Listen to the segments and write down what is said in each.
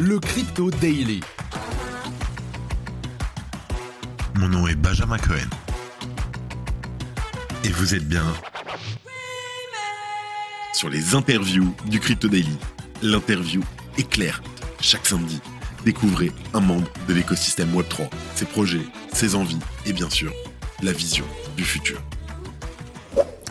le Crypto Daily. Mon nom est Benjamin Cohen. Et vous êtes bien sur les interviews du Crypto Daily. L'interview est claire. Chaque samedi, découvrez un membre de l'écosystème Web3, ses projets, ses envies et bien sûr, la vision du futur.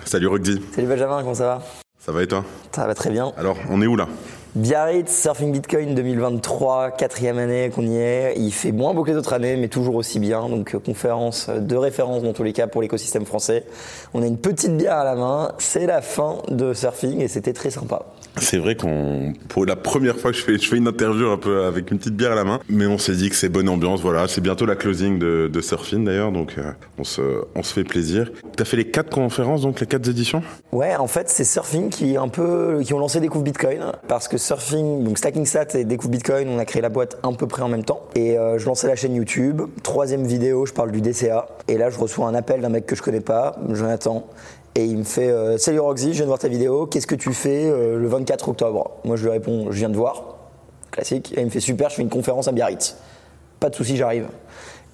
Salut Roxy, Salut Benjamin, comment ça va? Ça va et toi? Ça va très bien. Alors, on est où là? Biarritz, Surfing Bitcoin 2023, quatrième année qu'on y est. Il fait moins beau que les autres années, mais toujours aussi bien. Donc, euh, conférence de référence dans tous les cas pour l'écosystème français. On a une petite bière à la main. C'est la fin de Surfing et c'était très sympa. C'est vrai qu'on, pour la première fois je fais, une interview un peu avec une petite bière à la main, mais on s'est dit que c'est bonne ambiance, voilà. C'est bientôt la closing de, Surfing d'ailleurs, donc euh, on, se, fait plaisir. T'as fait les quatre conférences, donc les quatre éditions? Ouais, en fait, c'est Surfing qui un peu, qui ont lancé Découvre Bitcoin parce que Surfing, donc Stacking Sat et Découvre Bitcoin, on a créé la boîte à peu près en même temps. Et euh, je lançais la chaîne YouTube. Troisième vidéo, je parle du DCA. Et là, je reçois un appel d'un mec que je connais pas, Jonathan. Et il me fait euh, Salut Roxy, je viens de voir ta vidéo, qu'est-ce que tu fais euh, le 24 octobre? Moi je lui réponds Je viens de voir, classique. Et il me fait Super, je fais une conférence à Biarritz. Pas de souci, j'arrive.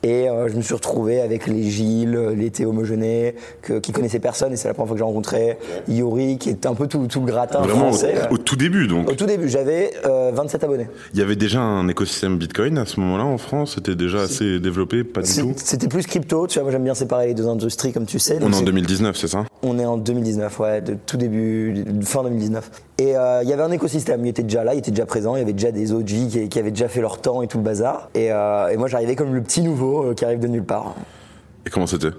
Et euh, je me suis retrouvé avec les Gilles, les Théo Mogenet, que, qui connaissaient personne, et c'est la première fois que j'ai rencontré Yori, qui est un peu tout, tout le gratin Vraiment français. au, au tout début, donc. Au tout début, j'avais euh, 27 abonnés. Il y avait déjà un écosystème Bitcoin à ce moment-là en France C'était déjà assez développé Pas du tout? C'était plus crypto, tu vois, moi j'aime bien séparer les deux industries, comme tu sais. On est en c'est- 2019, c'est ça? On est en 2019, ouais, de tout début, fin 2019. Et euh, il y avait un écosystème, il était déjà là, il était déjà présent, il y avait déjà des OG qui, avaient déjà fait leur temps et tout le bazar. Et, euh, moi j'arrivais comme le petit nouveau euh, qui arrive de nulle part. Et comment c'était?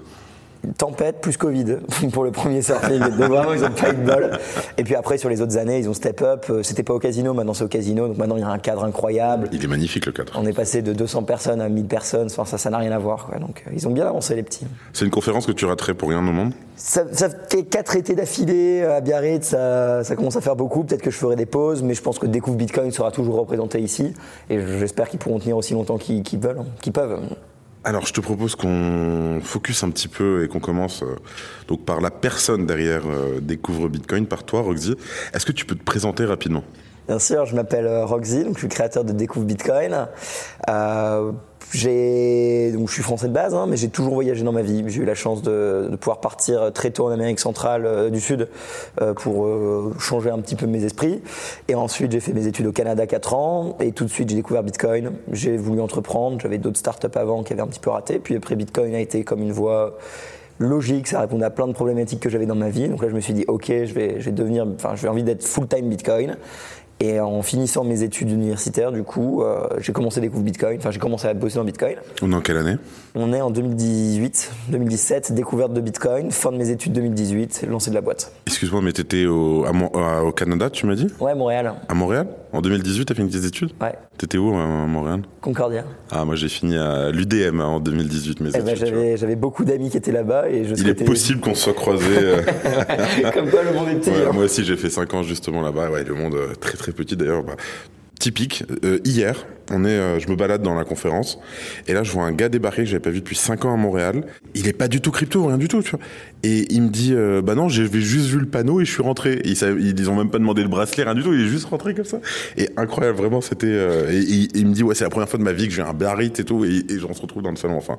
Tempête plus Covid pour le premier surfing. Donc vraiment, ils ont pas eu de bol. Et puis après, sur les autres années, ils ont step up. Euh, C'était pas au casino, maintenant c'est au casino. Donc maintenant, il y a un cadre incroyable. Il est magnifique le cadre. On est passé de 200 personnes à 1000 personnes. Enfin, ça, ça n'a rien à voir. Quoi. Donc, euh, ils ont bien avancé, les petits. C'est une conférence que tu raterais pour rien au monde? Ça, ça fait quatre étés d'affilée à Biarritz, ça, ça commence à faire beaucoup. Peut-être que je ferai des pauses, mais je pense que Découvre Bitcoin sera toujours représenté ici. Et j'espère qu'ils pourront tenir aussi longtemps qu'ils qu'ils veulent, hein, qu'ils peuvent. Alors, je te propose qu'on focus un petit peu et qu'on commence euh, donc par la personne derrière euh, Découvre Bitcoin, par toi, Roxy. Est-ce que tu peux te présenter rapidement? Bien sûr, je m'appelle euh, Roxy, je suis créateur de Découvre Bitcoin. J'ai donc je suis français de base, hein, mais j'ai toujours voyagé dans ma vie. J'ai eu la chance de, de pouvoir partir très tôt en Amérique centrale euh, du Sud euh, pour euh, changer un petit peu mes esprits. Et ensuite, j'ai fait mes études au Canada 4 ans et tout de suite j'ai découvert Bitcoin. J'ai voulu entreprendre. J'avais d'autres startups avant qui avaient un petit peu raté. Puis après, Bitcoin a été comme une voie logique, ça répondait à plein de problématiques que j'avais dans ma vie. Donc là, je me suis dit, ok, je vais, je vais devenir, enfin, je vais envie d'être full-time Bitcoin. Et en finissant mes études universitaires, du coup, euh, j'ai commencé à découvrir Bitcoin. Enfin, j'ai commencé à bosser dans Bitcoin. On est en quelle année? On est en 2018, 2017, découverte de Bitcoin, fin de mes études 2018, lancé de la boîte. Excuse-moi, mais t'étais au, à à- au Canada, tu m'as dit? Ouais, Montréal. À Montréal? En 2018, t'as fini tes études? Ouais, T'étais où à Montréal? Concordia. Ah, moi j'ai fini à l'UDM en 2018, mes Eh ben, études. j'avais, beaucoup d'amis qui étaient là-bas et je Il est possible qu'on se soit croisés. euh, Comme quoi, le monde est petit. Ouais, hein. moi aussi, j'ai fait 5 ans justement là-bas. Ouais, le monde euh, très très petit d'ailleurs. Bah, typique. Euh, hier, on est, euh, je me balade dans la conférence et là, je vois un gars débarquer que j'avais pas vu depuis 5 ans à Montréal. Il est pas du tout crypto, rien du tout. Et il me dit, euh, bah non, j'ai juste vu le panneau et je suis rentré. Ils, ils ont même pas demandé le bracelet, rien du tout. Il est juste rentré comme ça. Et incroyable, vraiment, c'était. euh, et, il me dit, ouais, c'est la première fois de ma vie que j'ai un Biarritz et tout. Et, et on se retrouve dans le salon. Enfin,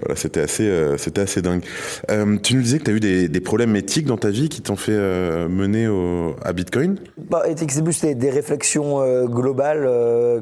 voilà, c'était assez, euh, c'était assez dingue. Tu nous disais que tu as eu des, problèmes éthiques dans ta vie qui t'ont fait mener à Bitcoin? Bah, et c'est plus des, réflexions globales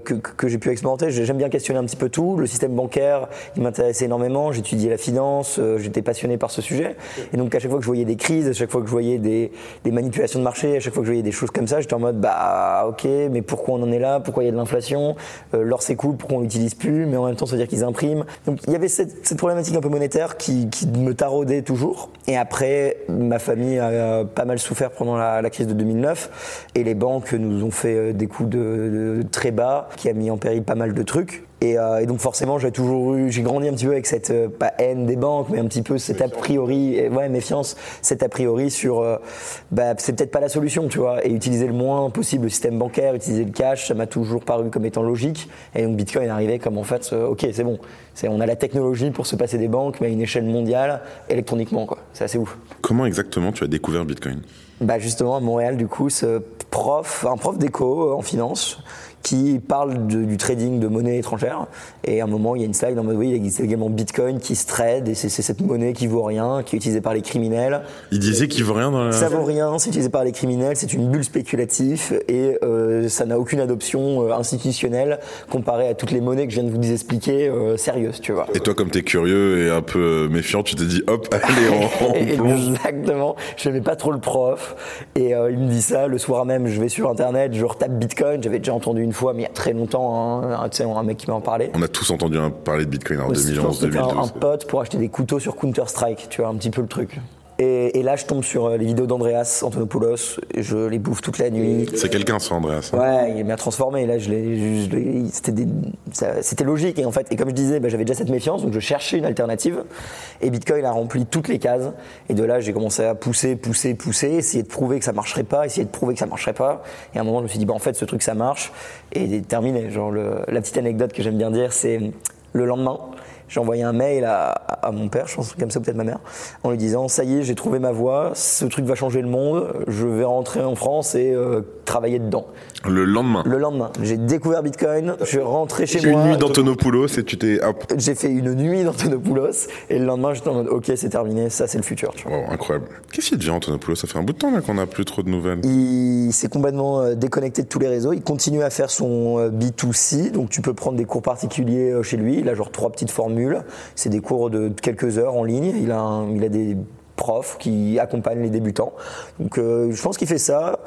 que, que- que j'ai pu expérimenter. J'ai- J'aime bien questionner un petit peu tout. Le système bancaire, il m'intéressait énormément. J'étudiais la finance, euh, j'étais passionné par ce sujet. Et donc à chaque fois que je voyais des crises, à chaque fois que je voyais des, manipulations de marché, à chaque fois que je voyais des choses comme ça, j'étais en mode bah ok, mais pourquoi on en est là? Pourquoi il y a de l'inflation? Euh, L'or c'est cool, pourquoi on l'utilise plus? Mais en même temps, ça veut dire qu'ils impriment. Donc il y avait cette, problématique un peu monétaire qui, me taraudait toujours. Et après, ma famille a pas mal souffert pendant la, crise de 2009 et les banques nous ont fait euh, des coups de, de très bas qui a mis en péril pas mal de trucs. Et, euh, et donc forcément, j'ai toujours eu, j'ai grandi un petit peu avec cette euh, pas haine des banques, mais un petit peu cet a priori, ouais méfiance, cet a priori sur, euh, bah c'est peut-être pas la solution, tu vois. Et utiliser le moins possible le système bancaire, utiliser le cash, ça m'a toujours paru comme étant logique. Et donc Bitcoin est arrivé comme en fait, ok c'est bon, c'est on a la technologie pour se passer des banques, mais à une échelle mondiale, électroniquement quoi. C'est assez ouf. Comment exactement tu as découvert Bitcoin? Bah justement à Montréal du coup ce prof, un prof d'éco en finance qui parle de- du trading de monnaie étrangère. Et à un moment, il y a une slide en mode oui, il existe également Bitcoin qui se trade et c'est cette monnaie qui vaut rien, qui est utilisée par les criminels. Il disait qu'il veut rien dans la. Ça vaut rien, c'est utilisé par les criminels, c'est une bulle spéculative et euh, ça n'a aucune adoption euh, institutionnelle comparée à toutes les monnaies que je viens de vous expliquer euh, sérieuses, tu vois. Et toi, comme t'es curieux et un peu méfiant, tu t'es dit hop, allez, on, on. Exactement. Je n'aimais pas trop le prof. Et euh, il me dit ça. Le soir même, je vais sur Internet, je retape Bitcoin. J'avais déjà entendu une fois, mais il y a très longtemps, hein, un, mec qui m'a en parlé. On a tous entendu parler de Bitcoin en Je pense 2011, que c'était un, un 2012. pote pour acheter des couteaux sur Counter-Strike. Tu vois, un petit peu le truc. Et, et là, je tombe sur euh, les vidéos d'Andreas Antonopoulos. Je les bouffe toute la nuit. C'est quelqu'un, ça, Andreas. Ouais, il m'a transformé. Là, je l'ai, je ça- c'était logique. Et en fait, et comme je disais, bah, j'avais déjà cette méfiance, donc je cherchais une alternative. Et Bitcoin a rempli toutes les cases. Et de là, j'ai commencé à pousser, pousser, pousser, essayer de prouver que ça marcherait pas, essayer de prouver que ça marcherait pas. Et à un moment, je me suis dit, bah, en fait, ce truc, ça marche. Et terminé. Genre, le- la petite anecdote que j'aime bien dire, c'est le lendemain. J'ai envoyé un mail à, mon père, je pense comme ça peut-être ma mère, en lui disant ça y est, j'ai trouvé ma voie, ce truc va changer le monde, je vais rentrer en France et euh, travailler dedans. Le lendemain. Le lendemain, j'ai découvert Bitcoin, je suis rentré chez Une moi. nuit d'Antonopoulos et tu t'es. J'ai fait une nuit d'Antonopoulos et le lendemain j'étais en mode ok c'est terminé, ça c'est le futur. Tu vois. Wow, incroyable. Qu'est-ce qui devient Antonopoulos? Ça fait un bout de temps là qu'on n'a plus trop de nouvelles. Il s'est complètement euh, déconnecté de tous les réseaux. Il continue à faire son euh, B2C, donc tu peux prendre des cours particuliers euh, chez lui. Il a genre trois petites formules. C'est des cours de quelques heures en ligne. Il a, un- il a des profs qui accompagnent les débutants. Donc euh, je pense qu'il fait ça.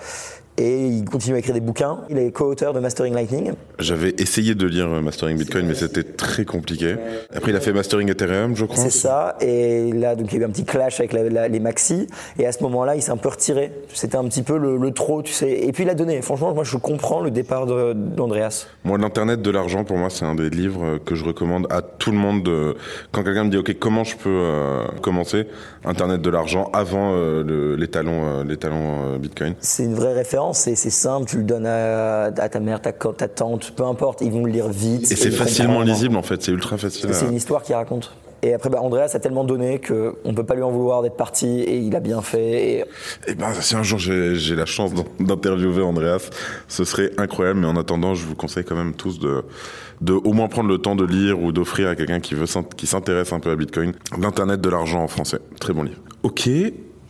Et il continue à écrire des bouquins. Il est co-auteur de Mastering Lightning. J'avais essayé de lire euh, Mastering Bitcoin, mais c'était très compliqué. Après, il a fait Mastering Ethereum, je crois. C'est ça. Et là, donc, il y a eu un petit clash avec la- la- les maxi. Et à ce moment-là, il s'est un peu retiré. C'était un petit peu le, le trop, tu sais. Et puis, il a donné. Franchement, moi, je comprends le départ d'Andreas. Moi, l'Internet de l'argent, pour moi, c'est un des livres euh, que je recommande à tout le monde. de- Quand quelqu'un me dit, OK, comment je peux euh, commencer? Internet de l'argent avant euh, le- les talons, euh, les talons Bitcoin. C'est une vraie référence. C'est c'est simple. Tu le donnes à, à ta mère, ta, ta tante, peu importe. Ils vont le lire vite. Et c'est facilement lisible, en fait. C'est ultra facile. C'est une histoire qu'il raconte. Et après, bah, Andreas a tellement donné qu'on ne peut pas lui en vouloir d'être parti. Et il a bien fait. Et Eh ben, si un jour j'ai la chance d'in- d'interviewer Andreas, ce serait incroyable. Mais en attendant, je vous conseille quand même tous de, de au moins prendre le temps de lire ou d'offrir à quelqu'un qui veut s'int- qui s'intéresse un peu à Bitcoin l'internet de l'argent en français. Très bon livre. Ok,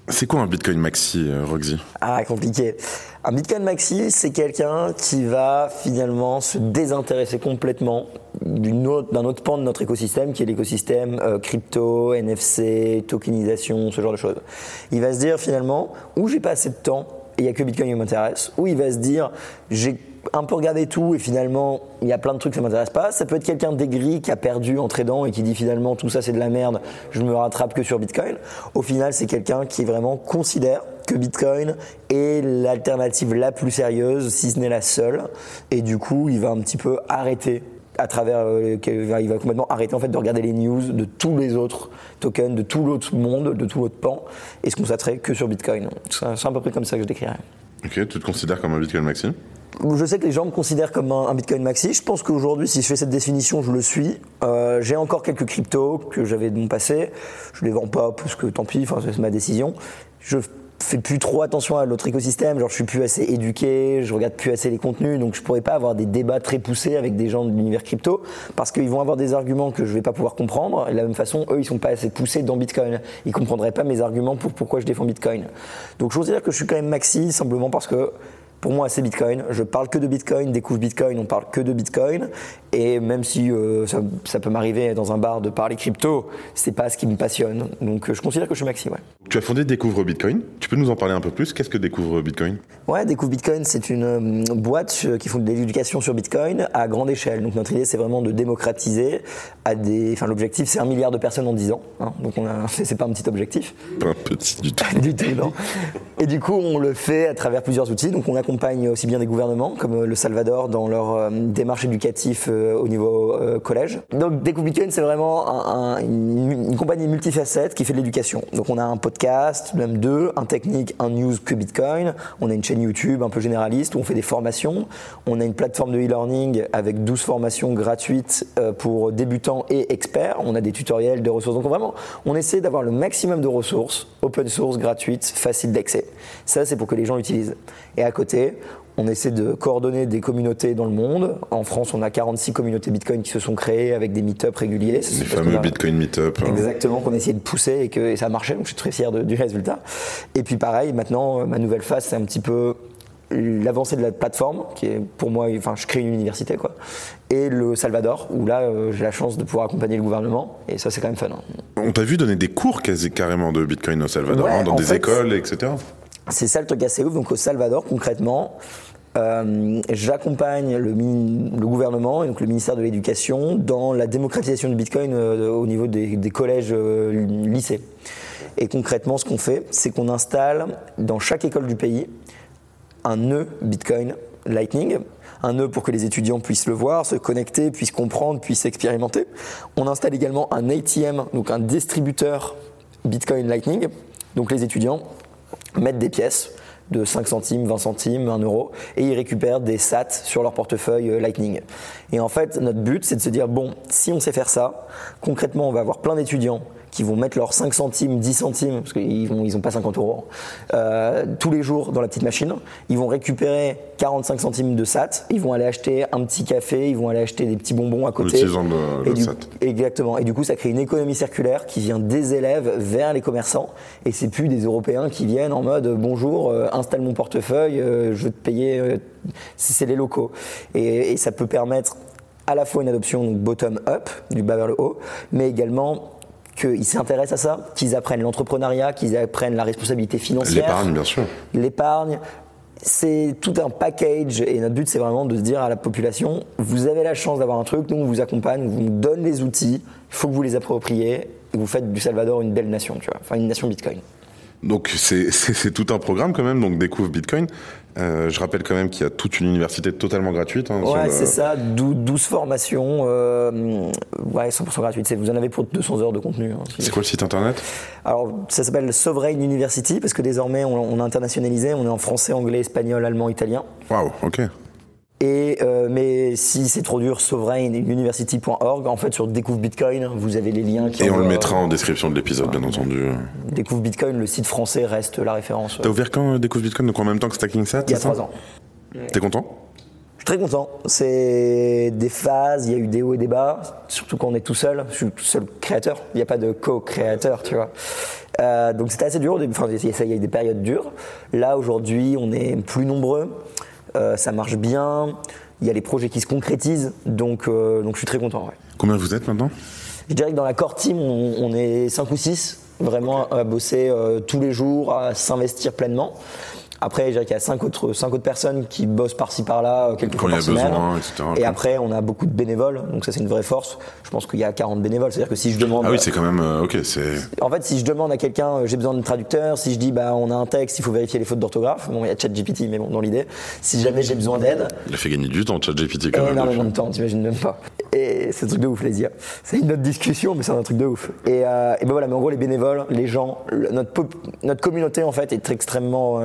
c'est quoi un Bitcoin Maxi, euh, Roxy? Ah, compliqué. Un Bitcoin Maxi, c'est quelqu'un qui va finalement se désintéresser complètement d'une autre- d'un autre pan de notre écosystème, qui est l'écosystème euh, crypto, NFC, tokenisation, ce genre de choses. Il va se dire finalement, ou j'ai pas assez de temps et il y a que Bitcoin qui m'intéresse, ou il va se dire, j'ai un peu regardé tout et finalement il y a plein de trucs ça m'intéresse pas. Ça peut être quelqu'un d'aigri qui a perdu en tradant et qui dit finalement tout ça c'est de la merde, je me rattrape que sur Bitcoin. Au final c'est quelqu'un qui vraiment considère que Bitcoin est l'alternative la plus sérieuse, si ce n'est la seule. Et du coup il va un petit peu arrêter à travers, euh, il va- complètement arrêter en fait de regarder les news de tous les autres tokens, de tout l'autre monde, de tout l'autre pan, et se concentrer que sur Bitcoin. C'est c'est à peu près comme ça que je décrirais. Ok, tu te considères comme un Bitcoin Maxi Je sais que les gens me considèrent comme un, Bitcoin maxi. Je pense qu'aujourd'hui, si je fais cette définition, je le suis. Euh, j'ai encore quelques cryptos que j'avais de mon passé. Je les vends pas parce que tant pis, c'est ma décision. Je fais plus trop attention à l'autre écosystème. Genre, je suis plus assez éduqué, je regarde plus assez les contenus, donc je pourrais pas avoir des débats très poussés avec des gens de l'univers crypto parce qu'ils vont avoir des arguments que je vais pas pouvoir comprendre. Et de la même façon, eux, ils sont pas assez poussés dans Bitcoin. Ils comprendraient pas mes arguments pour pourquoi je défends Bitcoin. Donc, je considère que je suis quand même maxi simplement parce que pour moi, c'est Bitcoin. Je parle que de Bitcoin, découvre Bitcoin, on parle que de Bitcoin. Et même si euh, ça, ça peut m'arriver dans un bar de parler crypto, c'est pas ce qui me passionne. Donc euh, je considère que je suis maxi, ouais. Tu as fondé Découvre Bitcoin. Tu peux nous en parler un peu plus Qu'est-ce que Découvre Bitcoin? Ouais, Découvre Bitcoin, c'est une euh, boîte qui font de l'éducation sur Bitcoin à grande échelle. Donc notre idée, c'est vraiment de démocratiser à des. Enfin, l'objectif, c'est un milliard de personnes en 10 ans. hein. Donc on a, c'est pas un petit objectif. Pas un petit du tout. du tout, non. Et du coup, on le fait à travers plusieurs outils. Donc, on accompagne aussi bien des gouvernements, comme euh, le Salvador, dans leur euh, démarche éducative euh, au niveau collège. Donc, Découpe Bitcoin, c'est vraiment un- un- une, une compagnie multifacette qui fait de l'éducation. Donc, on a un podcast, même deux, un technique, un news que Bitcoin. On a une chaîne YouTube un peu généraliste où on fait des formations. On a une plateforme de e-learning avec 12 formations gratuites pour débutants et experts. On a des tutoriels, des ressources. Donc, vraiment, on essaie d'avoir le maximum de ressources, open source, gratuites, faciles d'accès. Ça, c'est pour que les gens l'utilisent. Et à côté, On essaie de coordonner des communautés dans le monde. En France, on a 46 communautés Bitcoin qui se sont créées avec des meet-up réguliers. Les fameux Bitcoin meet-up. Hein. Exactement, qu'on a essayé de pousser et que ça a marché. Donc je suis très fier du résultat. Et puis pareil, maintenant, ma nouvelle phase, c'est un petit peu l'avancée de la plateforme, qui est pour moi, enfin, je crée une université, quoi, et le Salvador, où là, euh, j'ai la chance de pouvoir accompagner le gouvernement, et ça, c'est quand même fun. Hein. On t'a vu donner des cours quasi carrément de Bitcoin au Salvador, hein, dans des écoles, etc. C'est ça le truc assez ouf. Donc au Salvador, concrètement, euh, j'accompagne le, gouvernement et donc le ministère de l'Éducation dans la démocratisation du Bitcoin euh, au niveau des, des collèges, lycées. Et concrètement, ce qu'on fait, c'est qu'on installe dans chaque école du pays un nœud Bitcoin Lightning, un nœud pour que les étudiants puissent le voir, se connecter, puissent comprendre, puissent expérimenter. On installe également un ATM, donc un distributeur Bitcoin Lightning. Donc les étudiants mettent des pièces de 5 centimes, 20 centimes, 1 euro, et ils récupèrent des SAT sur leur portefeuille euh, Lightning. Et en fait, notre but, c'est de se dire, bon, si on sait faire ça, concrètement, on va avoir plein d'étudiants qui vont mettre leurs 5 centimes, 10 centimes, parce qu'ils n'ont ils ont pas 50 euros, euh, tous les jours dans la petite machine. Ils vont récupérer 45 centimes de SAT, ils vont aller acheter un petit café, ils vont aller acheter des petits bonbons à côté. Le, SAT. Exactement. Et du coup, ça crée une économie circulaire qui vient des élèves vers les commerçants. Et c'est plus des Européens qui viennent en mode bonjour, euh, installe mon portefeuille, euh, je vais te payer. Euh, c'est les locaux. Et, et ça peut permettre à la fois une adoption bottom-up, du bas vers le haut, mais également qu'ils s'intéressent à ça, qu'ils apprennent l'entrepreneuriat, qu'ils apprennent la responsabilité financière. L'épargne, bien sûr. L'épargne. C'est tout un package et notre but c'est vraiment de se dire à la population, vous avez la chance d'avoir un truc, nous on vous accompagne, on vous donne les outils, il faut que vous les appropriez et vous faites du Salvador une belle nation, tu vois, enfin une nation Bitcoin. Donc c'est tout un programme quand même, donc découvre Bitcoin. Euh, je rappelle quand même qu'il y a toute une université totalement gratuite. Hein, ouais, c'est ça, 12 formations, euh, ouais, 100% gratuites. Vous en avez pour 200 heures de contenu. Hein, c'est quoi le site internet? Alors, ça s'appelle Sovereign University, parce que désormais, on, on, a internationalisé, on est en français, anglais, espagnol, allemand, italien. Waouh, ok. Et euh, mais si c'est trop dur, sovereignuniversity.org. En fait, sur Découvre Bitcoin, vous avez les liens. Qui Et on le mettra en description de l'épisode, bien entendu. Découvre Bitcoin, le site français reste la référence. T'as ouvert quand euh, Découvre Bitcoin Donc en même temps que Stacking Sat Il y a trois ans. T'es content? Je suis très content. C'est des phases, il y a eu des hauts et des bas, surtout quand on est tout seul. Je suis tout seul créateur, il n'y a pas de co-créateur, tu vois. Euh, donc c'était assez dur, enfin, il y a eu des périodes dures. Là, aujourd'hui, on est plus nombreux. Euh, ça marche bien, il y a les projets qui se concrétisent, donc, euh, donc je suis très content. Combien vous êtes maintenant? Je dirais que dans la core team, on, est 5 ou 6, vraiment à bosser euh, tous les jours, à s'investir pleinement. Après, je qu'il y a cinq autres, cinq autres personnes qui bossent par-ci par-là, euh, quelques fois par semaine. Besoin, etc. Et après, on a beaucoup de bénévoles, donc ça c'est une vraie force. Je pense qu'il y a 40 bénévoles, c'est-à-dire que si je demande. Ah oui, c'est quand même euh, ok. C'est. En fait, si je demande à quelqu'un, euh, j'ai besoin de traducteur. Si je dis, bah, on a un texte, il faut vérifier les fautes d'orthographe. Bon, il y a ChatGPT, mais bon, dans l'idée, si jamais j'ai besoin d'aide. Il a fait gagner du temps, ChatGPT quand même. Énormément de temps, t'imagines même pas. Et c'est un truc de ouf, les IA. C'est une autre discussion, mais c'est un truc de ouf. Et, euh, et ben voilà, mais en gros, les bénévoles, les gens, notre, notre communauté en fait est extrêmement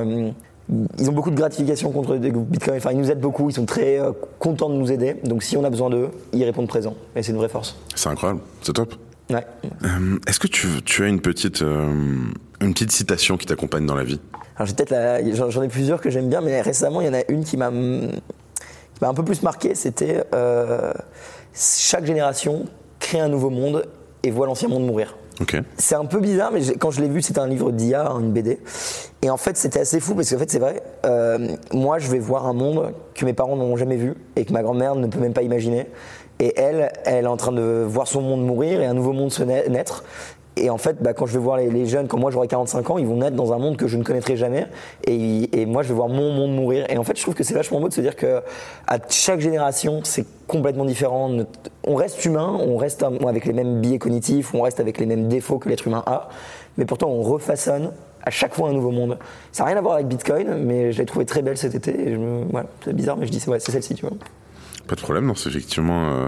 ils ont beaucoup de gratification contre Bitcoin. Enfin, ils nous aident beaucoup. Ils sont très euh, contents de nous aider. Donc, si on a besoin d'eux, ils répondent présent. Et c'est une vraie force. C'est incroyable. C'est top. Ouais. Euh, est-ce que tu, tu, as une petite, euh, une petite citation qui t'accompagne dans la vie? Alors, j'ai peut-être j'en ai plusieurs que j'aime bien, mais récemment, il y en a une qui m'a, un peu plus marqué. C'était chaque génération crée un nouveau monde et voit l'ancien monde mourir. C'est un peu bizarre, mais quand je l'ai vu, c'était un livre d'IA, une BD. Et en fait, c'était assez fou parce qu'en fait, c'est vrai. Euh, moi, je vais voir un monde que mes parents n'ont jamais vu et que ma grand-mère ne peut même pas imaginer. Et elle, elle est en train de voir son monde mourir et un nouveau monde se naître. Et en fait, bah, quand je vais voir les, jeunes, quand moi j'aurai 45 ans, ils vont naître dans un monde que je ne connaîtrai jamais. Et, moi, je vais voir mon monde mourir. Et en fait, je trouve que c'est vachement beau de se dire que à chaque génération, c'est complètement différent. On reste humain, on reste avec les mêmes biais cognitifs, on reste avec les mêmes défauts que l'être humain a. Mais pourtant, on refaçonne à chaque fois un nouveau monde. Ça n'a rien à voir avec Bitcoin, mais je l'ai trouvé très belle cet été. Voilà, c'est bizarre, mais je dis c'est celle-ci, tu vois. Pas de problème, non, c'est effectivement, euh,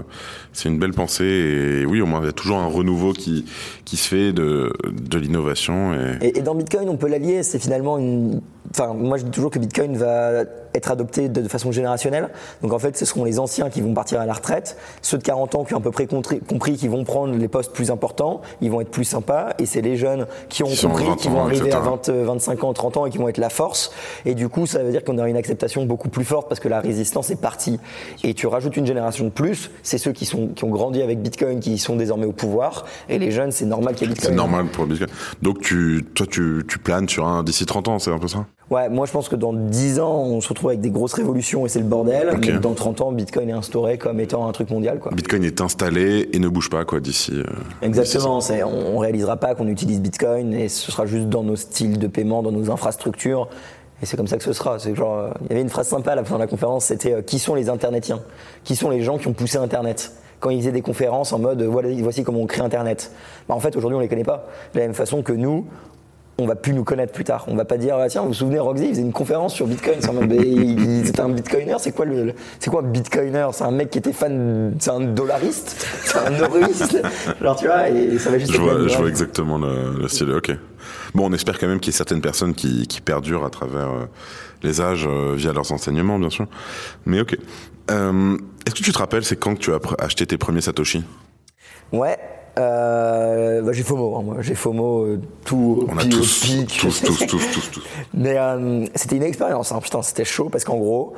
c'est une belle pensée et oui, au moins il y a toujours un renouveau qui qui se fait de de l'innovation et... et... dans Bitcoin, on peut l'allier. C'est finalement une, enfin, moi je dis toujours que Bitcoin va être adopté de, façon générationnelle. Donc en fait, ce seront les anciens qui vont partir à la retraite, ceux de 40 ans qui ont à peu près compris, qui vont prendre les postes plus importants, ils vont être plus sympas, et c'est les jeunes qui ont compris, qui vont arriver à 20, 25 ans, 30 ans et qui vont être la force. Et du coup, ça veut dire qu'on aura une acceptation beaucoup plus forte parce que la résistance est partie. Et tu rajoutes une génération de plus, c'est ceux qui, sont, qui ont grandi avec Bitcoin qui sont désormais au pouvoir, et les jeunes, c'est normal qu'il y ait Bitcoin. C'est normal pour Bitcoin. Donc tu, toi, tu, tu planes sur un d'ici 30 ans, c'est un peu ça? Ouais, moi je pense que dans 10 ans, on se retrouve avec des grosses révolutions et c'est le bordel. Mais dans 30 ans, Bitcoin est instauré comme étant un truc mondial. Quoi. Bitcoin est installé et ne bouge pas quoi d'ici. Euh, Exactement. On, on réalisera pas qu'on utilise Bitcoin et ce sera juste dans nos styles de paiement, dans nos infrastructures. Et c'est comme ça que ce sera. C'est genre, euh, il y avait une phrase sympa à la fin de la conférence, c'était euh, qui sont les internetiens? Qui sont les gens qui ont poussé Internet? Quand ils faisaient des conférences en mode voilà, voici comment on crée Internet. Bah, en fait, aujourd'hui, on les connaît pas. De la même façon que nous, on va plus nous connaître plus tard. On va pas dire ah, tiens vous vous souvenez Roxy il faisait une conférence sur Bitcoin. C'était un Bitcoiner. C'est quoi le c'est quoi un Bitcoiner? C'est un mec qui était fan. C'est un dollariste? C'est un euroïste. Genre tu vois et ça va juste. Je vois, je vois exactement le, style. Ok. Bon on espère quand même qu'il y ait certaines personnes qui, qui perdurent à travers euh, les âges euh, via leurs enseignements bien sûr. Mais ok. Euh, Est-ce que tu te rappelles c'est quand que tu as acheté tes premiers Satoshi? Ouais, euh, bah, j'ai FOMO, hein, moi. J'ai FOMO euh, tout On a tous, tous, tous, tous, tous, tous, Mais euh, c'était une expérience, hein. putain, c'était chaud parce qu'en gros,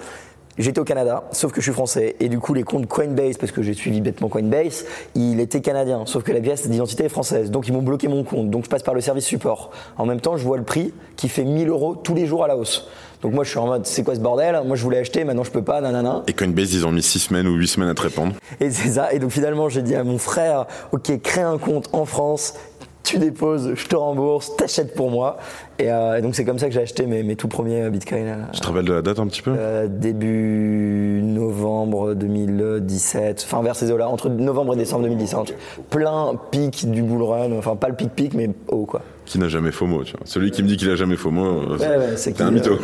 j'étais au Canada, sauf que je suis français. Et du coup, les comptes Coinbase, parce que j'ai suivi bêtement Coinbase, il était canadien, sauf que la pièce d'identité est française. Donc ils m'ont bloqué mon compte. Donc je passe par le service support. En même temps, je vois le prix qui fait 1000 euros tous les jours à la hausse. Donc moi je suis en mode c'est quoi ce bordel? Moi je voulais acheter, maintenant je peux pas, nanana. Et Coinbase ils ont mis 6 semaines ou 8 semaines à te répondre. Et c'est ça. Et donc finalement j'ai dit à mon frère, ok crée un compte en France, tu déposes, je te rembourse, t'achètes pour moi. Et, euh, donc c'est comme ça que j'ai acheté mes, mes, tout premiers Bitcoin. Euh, tu te rappelles de la date un petit peu? euh, Début novembre 2017, enfin vers ces eaux-là, entre novembre et décembre 2017. Plein pic du bull run, enfin pas le pic pic mais haut quoi. Qui n'a jamais FOMO, tu vois. Celui qui me dit qu'il a jamais FOMO, euh, ouais, ouais, c'est un mytho.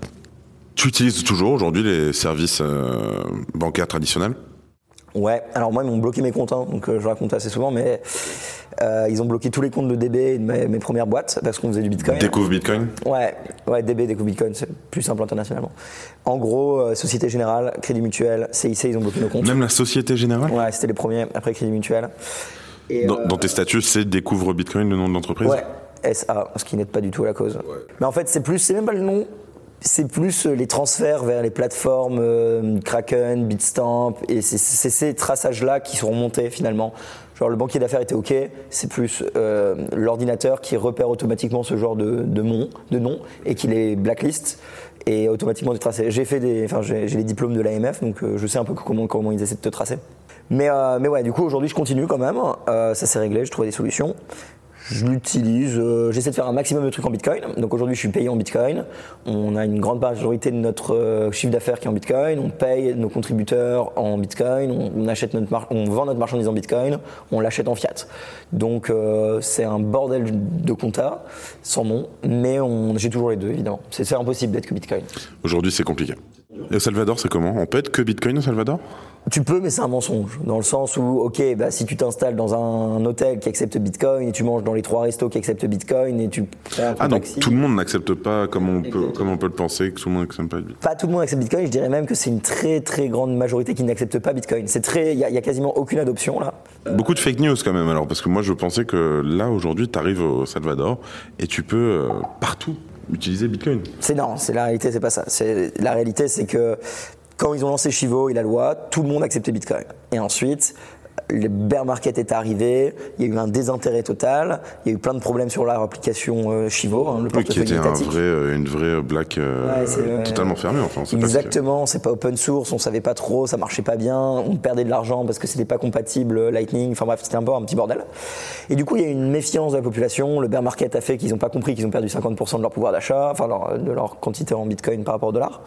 tu utilises toujours aujourd'hui les services bancaires traditionnels? Ouais, alors moi ils m'ont bloqué mes comptes, hein, donc je raconte assez souvent, mais euh, ils ont bloqué tous les comptes de DB de mes, premières boîtes parce qu'on faisait du Bitcoin. Découvre Bitcoin? Ouais, ouais, DB, Découvre Bitcoin, c'est plus simple internationalement. En gros, euh, Société Générale, Crédit Mutuel, CIC, ils ont bloqué nos comptes. Même la Société Générale? Ouais, c'était les premiers, après Crédit Mutuel. Et dans, dans, tes statuts, c'est Découvre Bitcoin, le nom de l'entreprise Ouais, SA, ce qui n'aide pas du tout à la cause. Mais en fait, c'est plus, c'est même pas le nom, c'est plus les transferts vers les plateformes euh, Kraken, Bitstamp, et c'est ces traçages-là qui sont remontés finalement Genre le banquier d'affaires était OK, c'est plus euh, l'ordinateur qui repère automatiquement ce genre de, de, nom, de nom et qui les blacklist et automatiquement tracer. J'ai fait des, enfin j'ai les diplômes de l'AMF donc euh, je sais un peu comment comment ils essaient de te tracer. Mais euh, mais ouais, du coup aujourd'hui je continue quand même. ça s'est réglé, je trouve des solutions je l'utilise. Euh, j'essaie de faire un maximum de trucs en Bitcoin. Donc aujourd'hui, je suis payé en Bitcoin. On a une grande majorité de notre euh, chiffre d'affaires qui est en Bitcoin. On paye nos contributeurs en Bitcoin. On, achète notre on vend notre marchandise en Bitcoin. On l'achète en fiat. Donc euh, c'est un bordel de compta, sans nom. Mais j'ai toujours les deux, évidemment. C'est impossible d'être que Bitcoin. Aujourd'hui, c'est compliqué. Et au Salvador, c'est comment On peut être que Bitcoin au Salvador tu peux, mais c'est un mensonge. Dans le sens où, ok, bah, si tu t'installes dans un, hôtel qui accepte Bitcoin et tu manges dans les trois restos qui acceptent Bitcoin et tu Ah, donc tout le monde n'accepte pas comme on, peut, comme on peut le penser, que tout le monde n'accepte pas Bitcoin Pas tout le monde accepte Bitcoin, je dirais même que c'est une très très grande majorité qui n'accepte pas Bitcoin. C'est très, il y, a quasiment aucune adoption là. Beaucoup de fake news quand même alors, parce que moi je pensais que là aujourd'hui tu arrives au Salvador et tu peux euh, partout utiliser Bitcoin. C'est non, c'est la réalité, c'est pas ça. C'est la réalité, c'est que quand ils ont lancé Chivo et la loi, tout le monde acceptait Bitcoin. Et ensuite, le bear market est arrivé, il y a eu un désintérêt total, il y a eu plein de problèmes sur leur application euh, Chivo, hein, le portefeuille qui était un vrai, euh, une vraie black euh, totalement fermée. Enfin, Exactement, c'est pas open source, on savait pas trop, ça marchait pas bien, on perdait de l'argent parce que c'était pas compatible Lightning, enfin bref, c'était un peu un petit bordel. Et du coup, il y a eu une méfiance de la population, le bear market a fait qu'ils n'ont pas compris qu'ils ont perdu 50% de leur pouvoir d'achat, enfin de leur quantité en Bitcoin par rapport au dollar.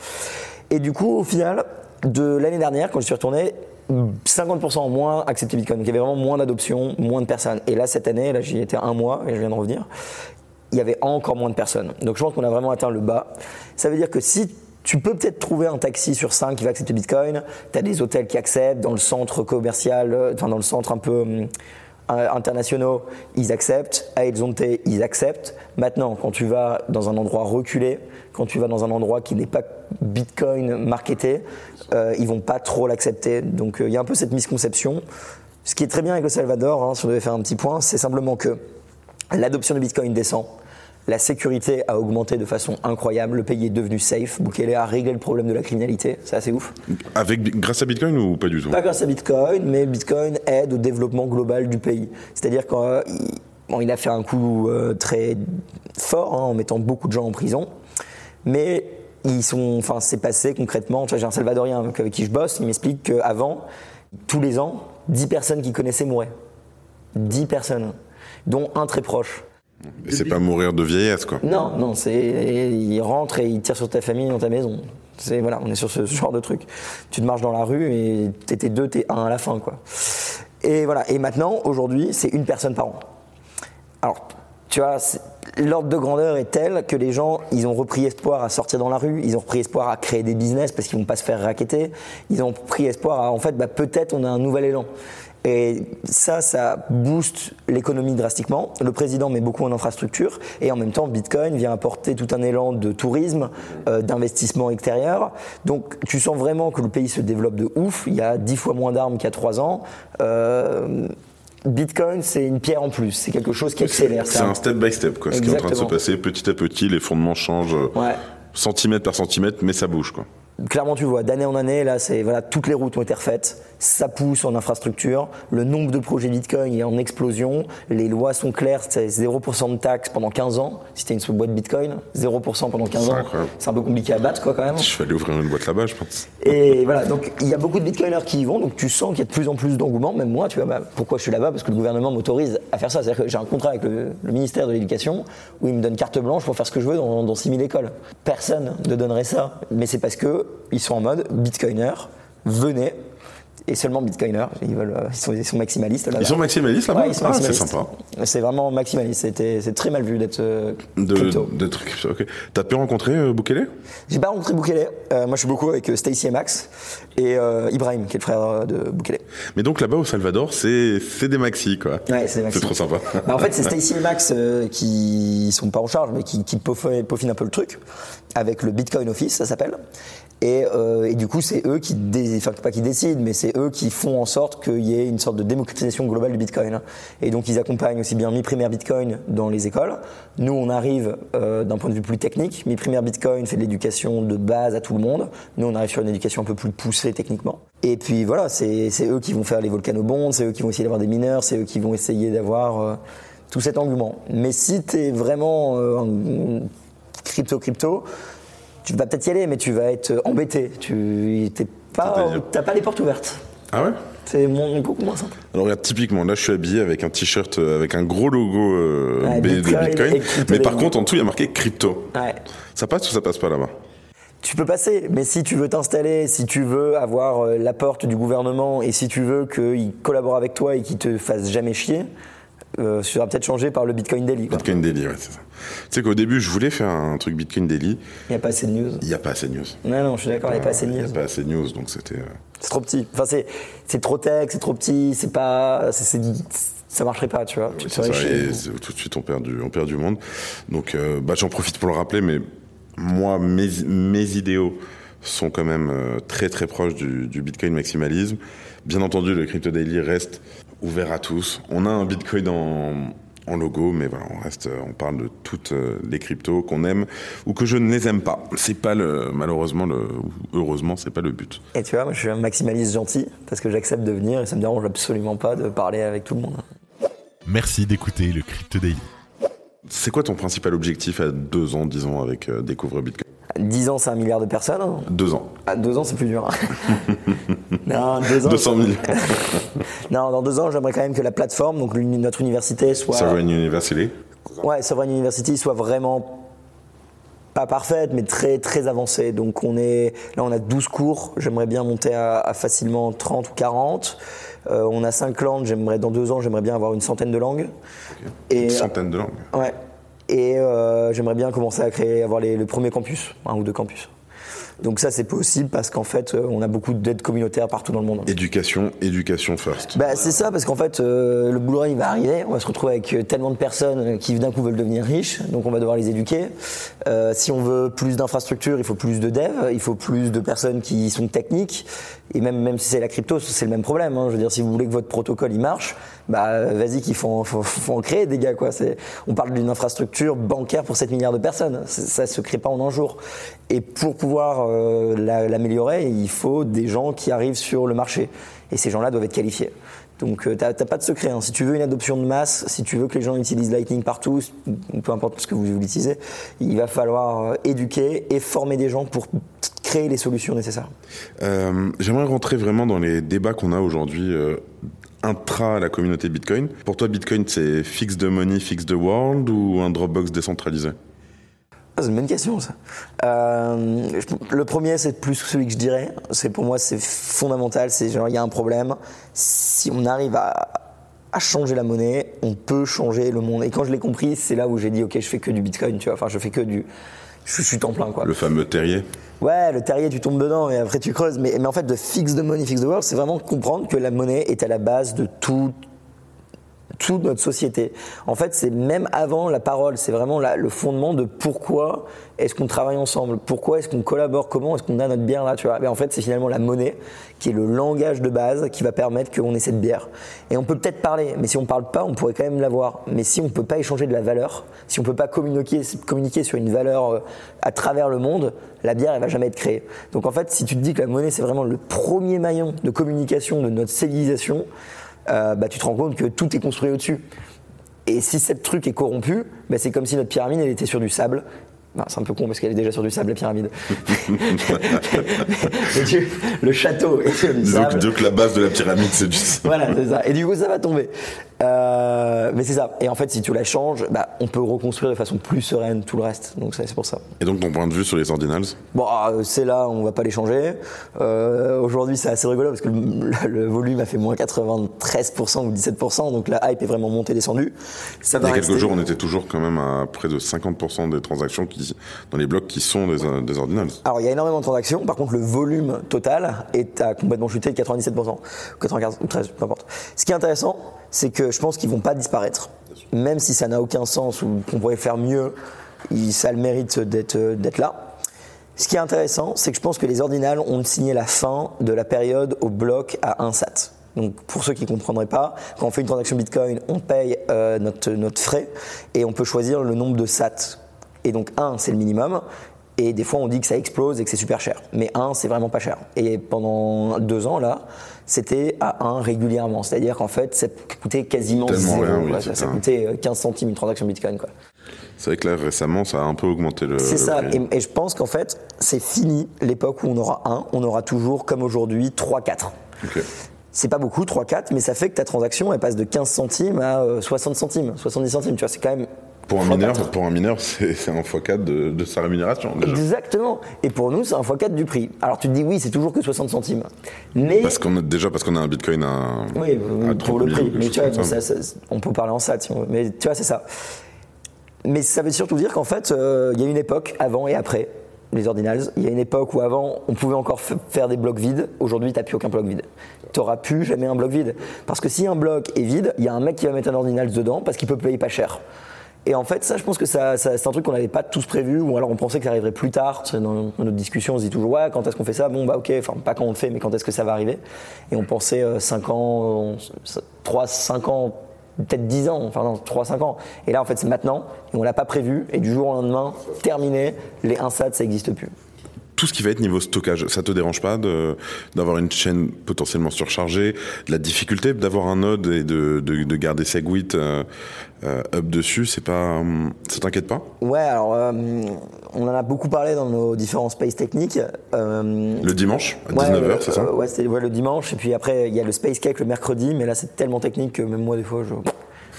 Et du coup, au final, de l'année dernière, quand je suis retourné, 50% en moins accepté Bitcoin. Donc il y avait vraiment moins d'adoption, moins de personnes. Et là, cette année, là j'y étais un mois et je viens de revenir, il y avait encore moins de personnes. Donc je pense qu'on a vraiment atteint le bas. Ça veut dire que si tu peux peut-être trouver un taxi sur 5 qui va accepter Bitcoin, tu as des hôtels qui acceptent, dans le centre commercial, euh, enfin dans le centre un peu hum, internationaux, ils acceptent, à Horizonte, ils acceptent. Maintenant, quand tu vas dans un endroit reculé, quand tu vas dans un endroit qui n'est pas Bitcoin marketé, euh, ils vont pas trop l'accepter. Donc il y a un peu cette misconception. Ce qui est très bien avec le Salvador, hein, si on devait faire un petit point, c'est simplement que l'adoption de Bitcoin descend. La sécurité a augmenté de façon incroyable. Le pays est devenu safe. Bukele a réglé le problème de la criminalité. C'est assez ouf. Avec, grâce à Bitcoin ou pas du tout? Pas grâce à Bitcoin, mais Bitcoin aide au développement global du pays. C'est-à-dire qu'il bon, il a fait un coup euh, très fort hein, en mettant beaucoup de gens en prison. Mais ils sont, enfin, c'est passé concrètement. J'ai un Salvadorien avec qui je bosse. Il m'explique qu'avant, tous les ans, 10 personnes qu'il connaissait mouraient. 10 personnes, dont un très proche. Et c'est pas mourir de vieillesse, quoi. Non, non, c'est il rentre et il tire sur ta famille dans ta maison. C'est voilà, on est sur ce genre de truc. Tu te marches dans la rue et t'étais deux, t'es un à la fin, quoi. Et voilà. Et maintenant, aujourd'hui, c'est une personne par an. Alors, tu vois, l'ordre de grandeur est tel que les gens, ils ont repris espoir à sortir dans la rue, ils ont repris espoir à créer des business parce qu'ils vont pas se faire raqueter, ils ont pris espoir à, en fait, bah, peut-être on a un nouvel élan. Et ça, ça booste l'économie drastiquement. Le président met beaucoup en infrastructure et en même temps, Bitcoin vient apporter tout un élan de tourisme, euh, d'investissement extérieur. Donc, tu sens vraiment que le pays se développe de ouf. Il y a dix fois moins d'armes qu'il y a trois ans. Euh, Bitcoin, c'est une pierre en plus. C'est quelque chose qui accélère. C'est un step by step, quoi. Ce qui est en train de se passer petit à petit, les fondements changent ouais. centimètre par centimètre, mais ça bouge, quoi clairement tu vois d'année en année là c'est voilà toutes les routes ont été refaites. Ça pousse en infrastructure. Le nombre de projets Bitcoin est en explosion. Les lois sont claires c'est 0% de taxes pendant 15 ans. Si t'es une boîte Bitcoin 0% pendant 15 ans. c'est un peu compliqué à battre quoi quand même. Je vais aller ouvrir une boîte là-bas je pense. Et voilà donc il y a beaucoup de Bitcoiners qui y vont donc tu sens qu'il y a de plus en plus d'engouement. Même moi tu vois bah, pourquoi je suis là-bas? Parce que le gouvernement m'autorise à faire ça. C'est-à-dire que j'ai un contrat avec le, ministère de l'éducation où il me donne carte blanche pour faire ce que je veux dans, dans 6000 écoles. Personne ne donnerait ça mais c'est parce que ils sont en mode bitcoiner, venez, et seulement bitcoiner. Ils, veulent, euh, ils, sont, maximalistes là. Ils sont maximalistes là-bas? Ouais, ah, C'est sympa. C'est vraiment maximaliste. C'est très mal vu d'être euh, crypto. D'être crypto, ok. T'as pu rencontrer euh, Bukele? J'ai pas rencontré Bukele. moi, je suis beaucoup avec Stacy et Max et Ibrahim, qui est le frère de Bukele. Mais donc là-bas au Salvador, c'est des maxi, quoi. Ouais, c'est des maxi. C'est trop sympa. Bah, en fait, c'est Stacy et Max qui sont pas en charge, mais qui, qui peaufinent un peu le truc avec le Bitcoin Office, ça s'appelle. Euh, et, du coup, c'est eux qui, enfin pas qui décident, mais c'est eux qui font en sorte qu'il y ait une sorte de démocratisation globale du Bitcoin. Et donc, ils accompagnent aussi bien Mi Primaire Bitcoin dans les écoles. Nous, on arrive euh, d'un point de vue plus technique. Mi Primaire Bitcoin fait de l'éducation de base à tout le monde. Nous, on arrive sur une éducation un peu plus poussée techniquement. Et puis voilà, c'est eux qui vont faire les volcanobonds, c'est eux qui vont essayer d'avoir des mineurs, c'est eux qui vont essayer d'avoir euh, tout cet engouement. Mais si tu es vraiment crypto-crypto, tu vas peut-être y aller, mais tu vas être embêté. Tu n'as pas, pas les portes ouvertes. Ah ouais? C'est beaucoup moins simple. Alors regarde, typiquement, là je suis habillé avec un t-shirt euh, avec un gros logo euh, de Bitcoin, mais par contre en dessous il y a marqué crypto. Ouais. Ça passe ou ça passe pas là-bas? Tu peux passer, mais si tu veux t'installer, si tu veux avoir euh, la porte du gouvernement et si tu veux qu'il collabore avec toi et qu'il te fasse jamais chier, euh, sera peut-être changé par le Bitcoin Daily. Bitcoin Daily, ouais, c'est ça. Tu sais qu'au début, je voulais faire un truc Bitcoin Daily. Il n'y a pas assez de news. Il n'y a pas assez de news. Non, non, je suis d'accord, il n'y a pas assez de news. Il n'y a pas assez de news, donc c'était. Euh, c'est trop petit. Enfin, c'est, c'est trop tech, c'est trop petit, c'est pas. Ça marcherait pas, tu vois. tout de suite, on perd du, on perd du monde. Donc, euh, bah, j'en profite pour le rappeler, mais moi, mes, mes idéaux sont quand même euh, très très proches du, du Bitcoin maximalisme. Bien entendu, le Crypto Daily reste ouvert à tous. On a un Bitcoin en, logo, mais voilà, on reste, on parle de toutes euh, les cryptos qu'on aime ou que je ne les aime pas. C'est pas le, malheureusement, le, heureusement, c'est pas le but. Et tu vois, moi, je suis un maximaliste gentil parce que j'accepte de venir et ça me dérange absolument pas de parler avec tout le monde. Merci d'écouter le Crypto Daily. C'est quoi ton principal objectif à deux ans, disons, avec euh, Découvre Bitcoin? 10 ans, c'est un milliard de personnes. Deux ans. À deux ans, c'est plus dur. non, deux ans. 200 000. non, dans deux ans, j'aimerais quand même que la plateforme, donc notre université, soit. Sovereign University. Ouais, Sovereign University soit vraiment pas parfaite, mais très très avancée. Donc on est là, on a 12 cours. J'aimerais bien monter à, facilement 30 ou 40. Euh, on a 5 langues. J'aimerais dans deux ans, j'aimerais bien avoir une centaine de langues. Et, une centaine de langues. Ouais. Et euh, j'aimerais bien commencer à créer, avoir les, le premier campus, un ou deux campus. Donc ça c'est possible parce qu'en fait euh, on a beaucoup d'aides communautaires partout dans le monde. Éducation, éducation first. Bah, c'est ça, parce qu'en fait, euh, le boulot il va arriver, on va se retrouver avec euh, tellement de personnes qui d'un coup veulent devenir riches, donc on va devoir les éduquer. Euh, si on veut plus d'infrastructures, il faut plus de devs, il faut plus de personnes qui sont techniques, et même, même si c'est la crypto, c'est le même problème. hein. Je veux dire, si vous voulez que votre protocole il marche, bah vas-y qu'il faut, faut, en créer des gars. Quoi. On parle d'une infrastructure bancaire pour 7 milliards de personnes, ça se crée pas en un jour. Et pour pouvoir euh, la- l'améliorer, il faut des gens qui arrivent sur le marché. Et ces gens-là doivent être qualifiés. Donc euh, t'as t'as pas de secret. hein. Si tu veux une adoption de masse, si tu veux que les gens utilisent Lightning partout, ou peu importe ce que vous utilisez, il va falloir euh, éduquer et former des gens pour créer les solutions nécessaires. Euh, J'aimerais rentrer vraiment dans les débats qu'on a aujourd'hui intra la communauté Bitcoin. Pour toi, Bitcoin, c'est fix the money, fix the world ou un Dropbox décentralisé? C'est une bonne question ça. Euh, le premier c'est plus celui que je dirais. C'est pour moi c'est fondamental. C'est genre il y a un problème. Si on arrive à, à changer la monnaie, on peut changer le monde. Et quand je l'ai compris, c'est là où j'ai dit ok je fais que du Bitcoin. Tu vois. Enfin je fais que du. Je, suis temps plein quoi. Le fameux terrier Ouais, le terrier, tu tombes dedans et après tu creuses. Mais, mais en fait, de fix the money, fix the world, c'est vraiment comprendre que la monnaie est à la base de tout, toute notre société. En fait, c'est même avant la parole, c'est vraiment le fondement de pourquoi est-ce qu'on travaille ensemble, pourquoi est-ce qu'on collabore, comment est-ce qu'on a notre bière là, tu vois. Mais en fait, c'est finalement la monnaie qui est le langage de base qui va permettre qu'on ait cette bière. Et on peut peut-être parler, mais si on parle pas, on pourrait quand même l'avoir. Mais si on peut pas échanger de la valeur, si on peut pas communiquer, communiquer sur une valeur euh, à travers le monde, la bière elle va jamais être créée. Donc en fait, si tu te dis que la monnaie c'est vraiment le premier maillon de communication de notre civilisation, euh, bah, tu te rends compte que tout est construit au-dessus. Et si ce truc est corrompu, bah, c'est comme si notre pyramide elle était sur du sable. Bah, c'est un peu con parce qu'elle est déjà sur du sable la pyramide. Tu- le château est sur du sable. que la base de la pyramide, c'est du Voilà, c'est ça. Et du coup, ça va tomber. Euh, mais c'est ça. Et en fait, si tu la changes, bah, on peut reconstruire de façon plus sereine tout le reste. Donc c'est pour ça. Et donc, ton point de vue sur les ordinals Bon, euh, c'est là, on va pas les changer. Euh, Aujourd'hui, c'est assez rigolo parce que le, le volume a fait moins 93% ou 17%, donc la hype est vraiment montée, descendue. Ça Il y a quelques jours, on était toujours quand même à près de 50% des transactions qui, dans les blocs qui sont des, euh, des ordinals. Alors, il y a énormément de transactions. Par contre, le volume total est à complètement chuté de 97%. 95 ou 13, peu importe. Ce qui est intéressant, c'est que je pense qu'ils vont pas disparaître. Même si ça n'a aucun sens ou qu'on pourrait faire mieux, ça le mérite d'être d'être là. Ce qui est intéressant, c'est que je pense que les ordinals ont signé la fin de la période au bloc à 1 SAT. Donc pour ceux qui ne comprendraient pas, quand on fait une transaction Bitcoin, on paye euh, notre, notre frais et on peut choisir le nombre de SAT. Et donc 1, c'est le minimum. Et des fois, on dit que ça explose et que c'est super cher. Mais 1, c'est vraiment pas cher. Et pendant deux ans, là, c'était à 1 régulièrement. C'est-à-dire qu'en fait, ça coûtait quasiment Tellement zéro. rien, oui, quoi. ça, ça coûtait euh, 15 centimes une transaction Bitcoin. Quoi. C'est vrai que là, récemment, ça a un peu augmenté le. C'est ça. prix. Et, et je pense qu'en fait, c'est fini l'époque où on aura 1. On aura toujours, comme aujourd'hui, 3-4. Ok. C'est pas beaucoup, 3-4, mais ça fait que ta transaction, elle passe de 15 centimes à euh, 60 centimes, 70 centimes. Tu vois, c'est quand même. Pour un mineur, pour un mineur, c'est un x4 de, de sa rémunération. Déjà. Exactement. Et pour nous, c'est un x4 du prix. Alors tu te dis, oui, c'est toujours que 60 centimes. Mais. Parce qu'on a déjà parce qu'on a un Bitcoin à, Oui, à pour 30 le 000 ou prix. Mais tu vois, ça. ça- ça- on peut parler en veut. Mais tu vois, c'est ça. Mais ça veut surtout dire qu'en fait, euh, il y a une époque avant et après les ordinals. Il y a une époque où avant, on pouvait encore faire des blocs vides. Aujourd'hui, tu n'as plus aucun bloc vide. Tu n'auras plus jamais un bloc vide. Parce que si un bloc est vide, il y a un mec qui va mettre un ordinals dedans parce qu'il peut payer pas cher. Et en fait, ça, je pense que ça, ça- c'est un truc qu'on n'avait pas tous prévu, ou alors on pensait que ça arriverait plus tard. Dans, notre discussion, on se dit toujours, ouais, quand est-ce qu'on fait ça? Bon, bah ok, enfin, pas quand on le fait, mais quand est-ce que ça va arriver? Et on pensait 5 ans, 3, 5 ans, peut-être 10 ans, enfin non, 3, 5 ans. Et là, en fait, c'est maintenant, et on l'a pas prévu, et du jour au lendemain, terminé, les 1 SAT, ça n'existe plus. Tout ce qui va être niveau stockage, ça te dérange pas d'avoir une chaîne potentiellement surchargée, de la difficulté d'avoir un node et de, de, de garder Segwit euh, euh, up dessus, c'est pas, hum, ça t'inquiète pas? Ouais, alors, euh, on en a beaucoup parlé dans nos différents space techniques. Le dimanche à Ouais, 19h, euh, c'est ça? Ouais, c'était ouais, le dimanche. Et puis après, il y a le Space Cake le mercredi. Mais là, c'est tellement technique que même moi, des fois, je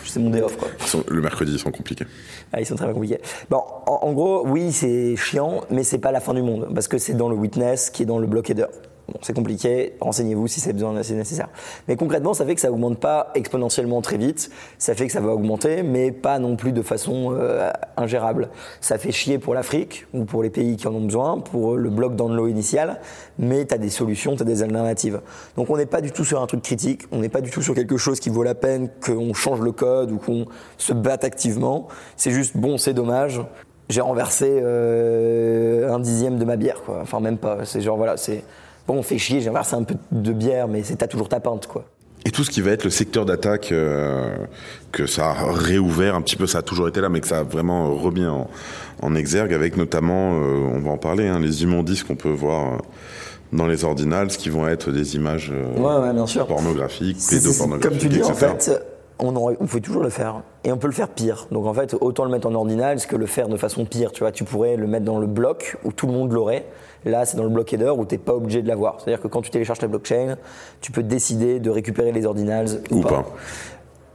c'est mon day off. Quoi. Le mercredi, ils sont compliqués. Ah, ils sont très compliqués. Bon, en, en gros, oui, c'est chiant, mais c'est pas la fin du monde. Parce que c'est dans le witness qui est dans le block header. Bon, c'est compliqué, renseignez-vous si c'est nécessaire. Mais concrètement, ça fait que ça augmente pas exponentiellement très vite. Ça fait que ça va augmenter, mais pas non plus de façon euh, ingérable. Ça fait chier pour l'Afrique ou pour les pays qui en ont besoin, pour le bloc dans l'eau initial, mais tu as des solutions, tu as des alternatives. Donc on n'est pas du tout sur un truc critique, on n'est pas du tout sur quelque chose qui vaut la peine qu'on change le code ou qu'on se batte activement. C'est juste bon, c'est dommage. J'ai renversé euh, un dixième de ma bière, quoi. Enfin, même pas. C'est genre, voilà, c'est bon, on fait chier, j'ai renversé un peu de bière, mais c'est t'as toujours ta pinte, quoi. Et tout ce qui va être le secteur d'attaque, euh, que ça a réouvert un petit peu, ça a toujours été là, mais que ça a vraiment remis en, en exergue, avec notamment, euh, on va en parler, hein, les immondices qu'on peut voir euh, dans les ordinals, qui vont être des images euh, Ouais, ouais, bien sûr. pornographiques, C'est- c'est- pédopornographiques, Comme tu dis, en etc. fait, on, aurait- on peut toujours le faire. Et on peut le faire pire. Donc en fait, autant le mettre en ordinal que le faire de façon pire. Tu vois, tu pourrais le mettre dans le bloc où tout le monde l'aurait. Là, c'est dans le bloc header où tu n'es pas obligé de l'avoir. C'est-à-dire que quand tu télécharges la blockchain, tu peux décider de récupérer les ordinals ou, Ou pas.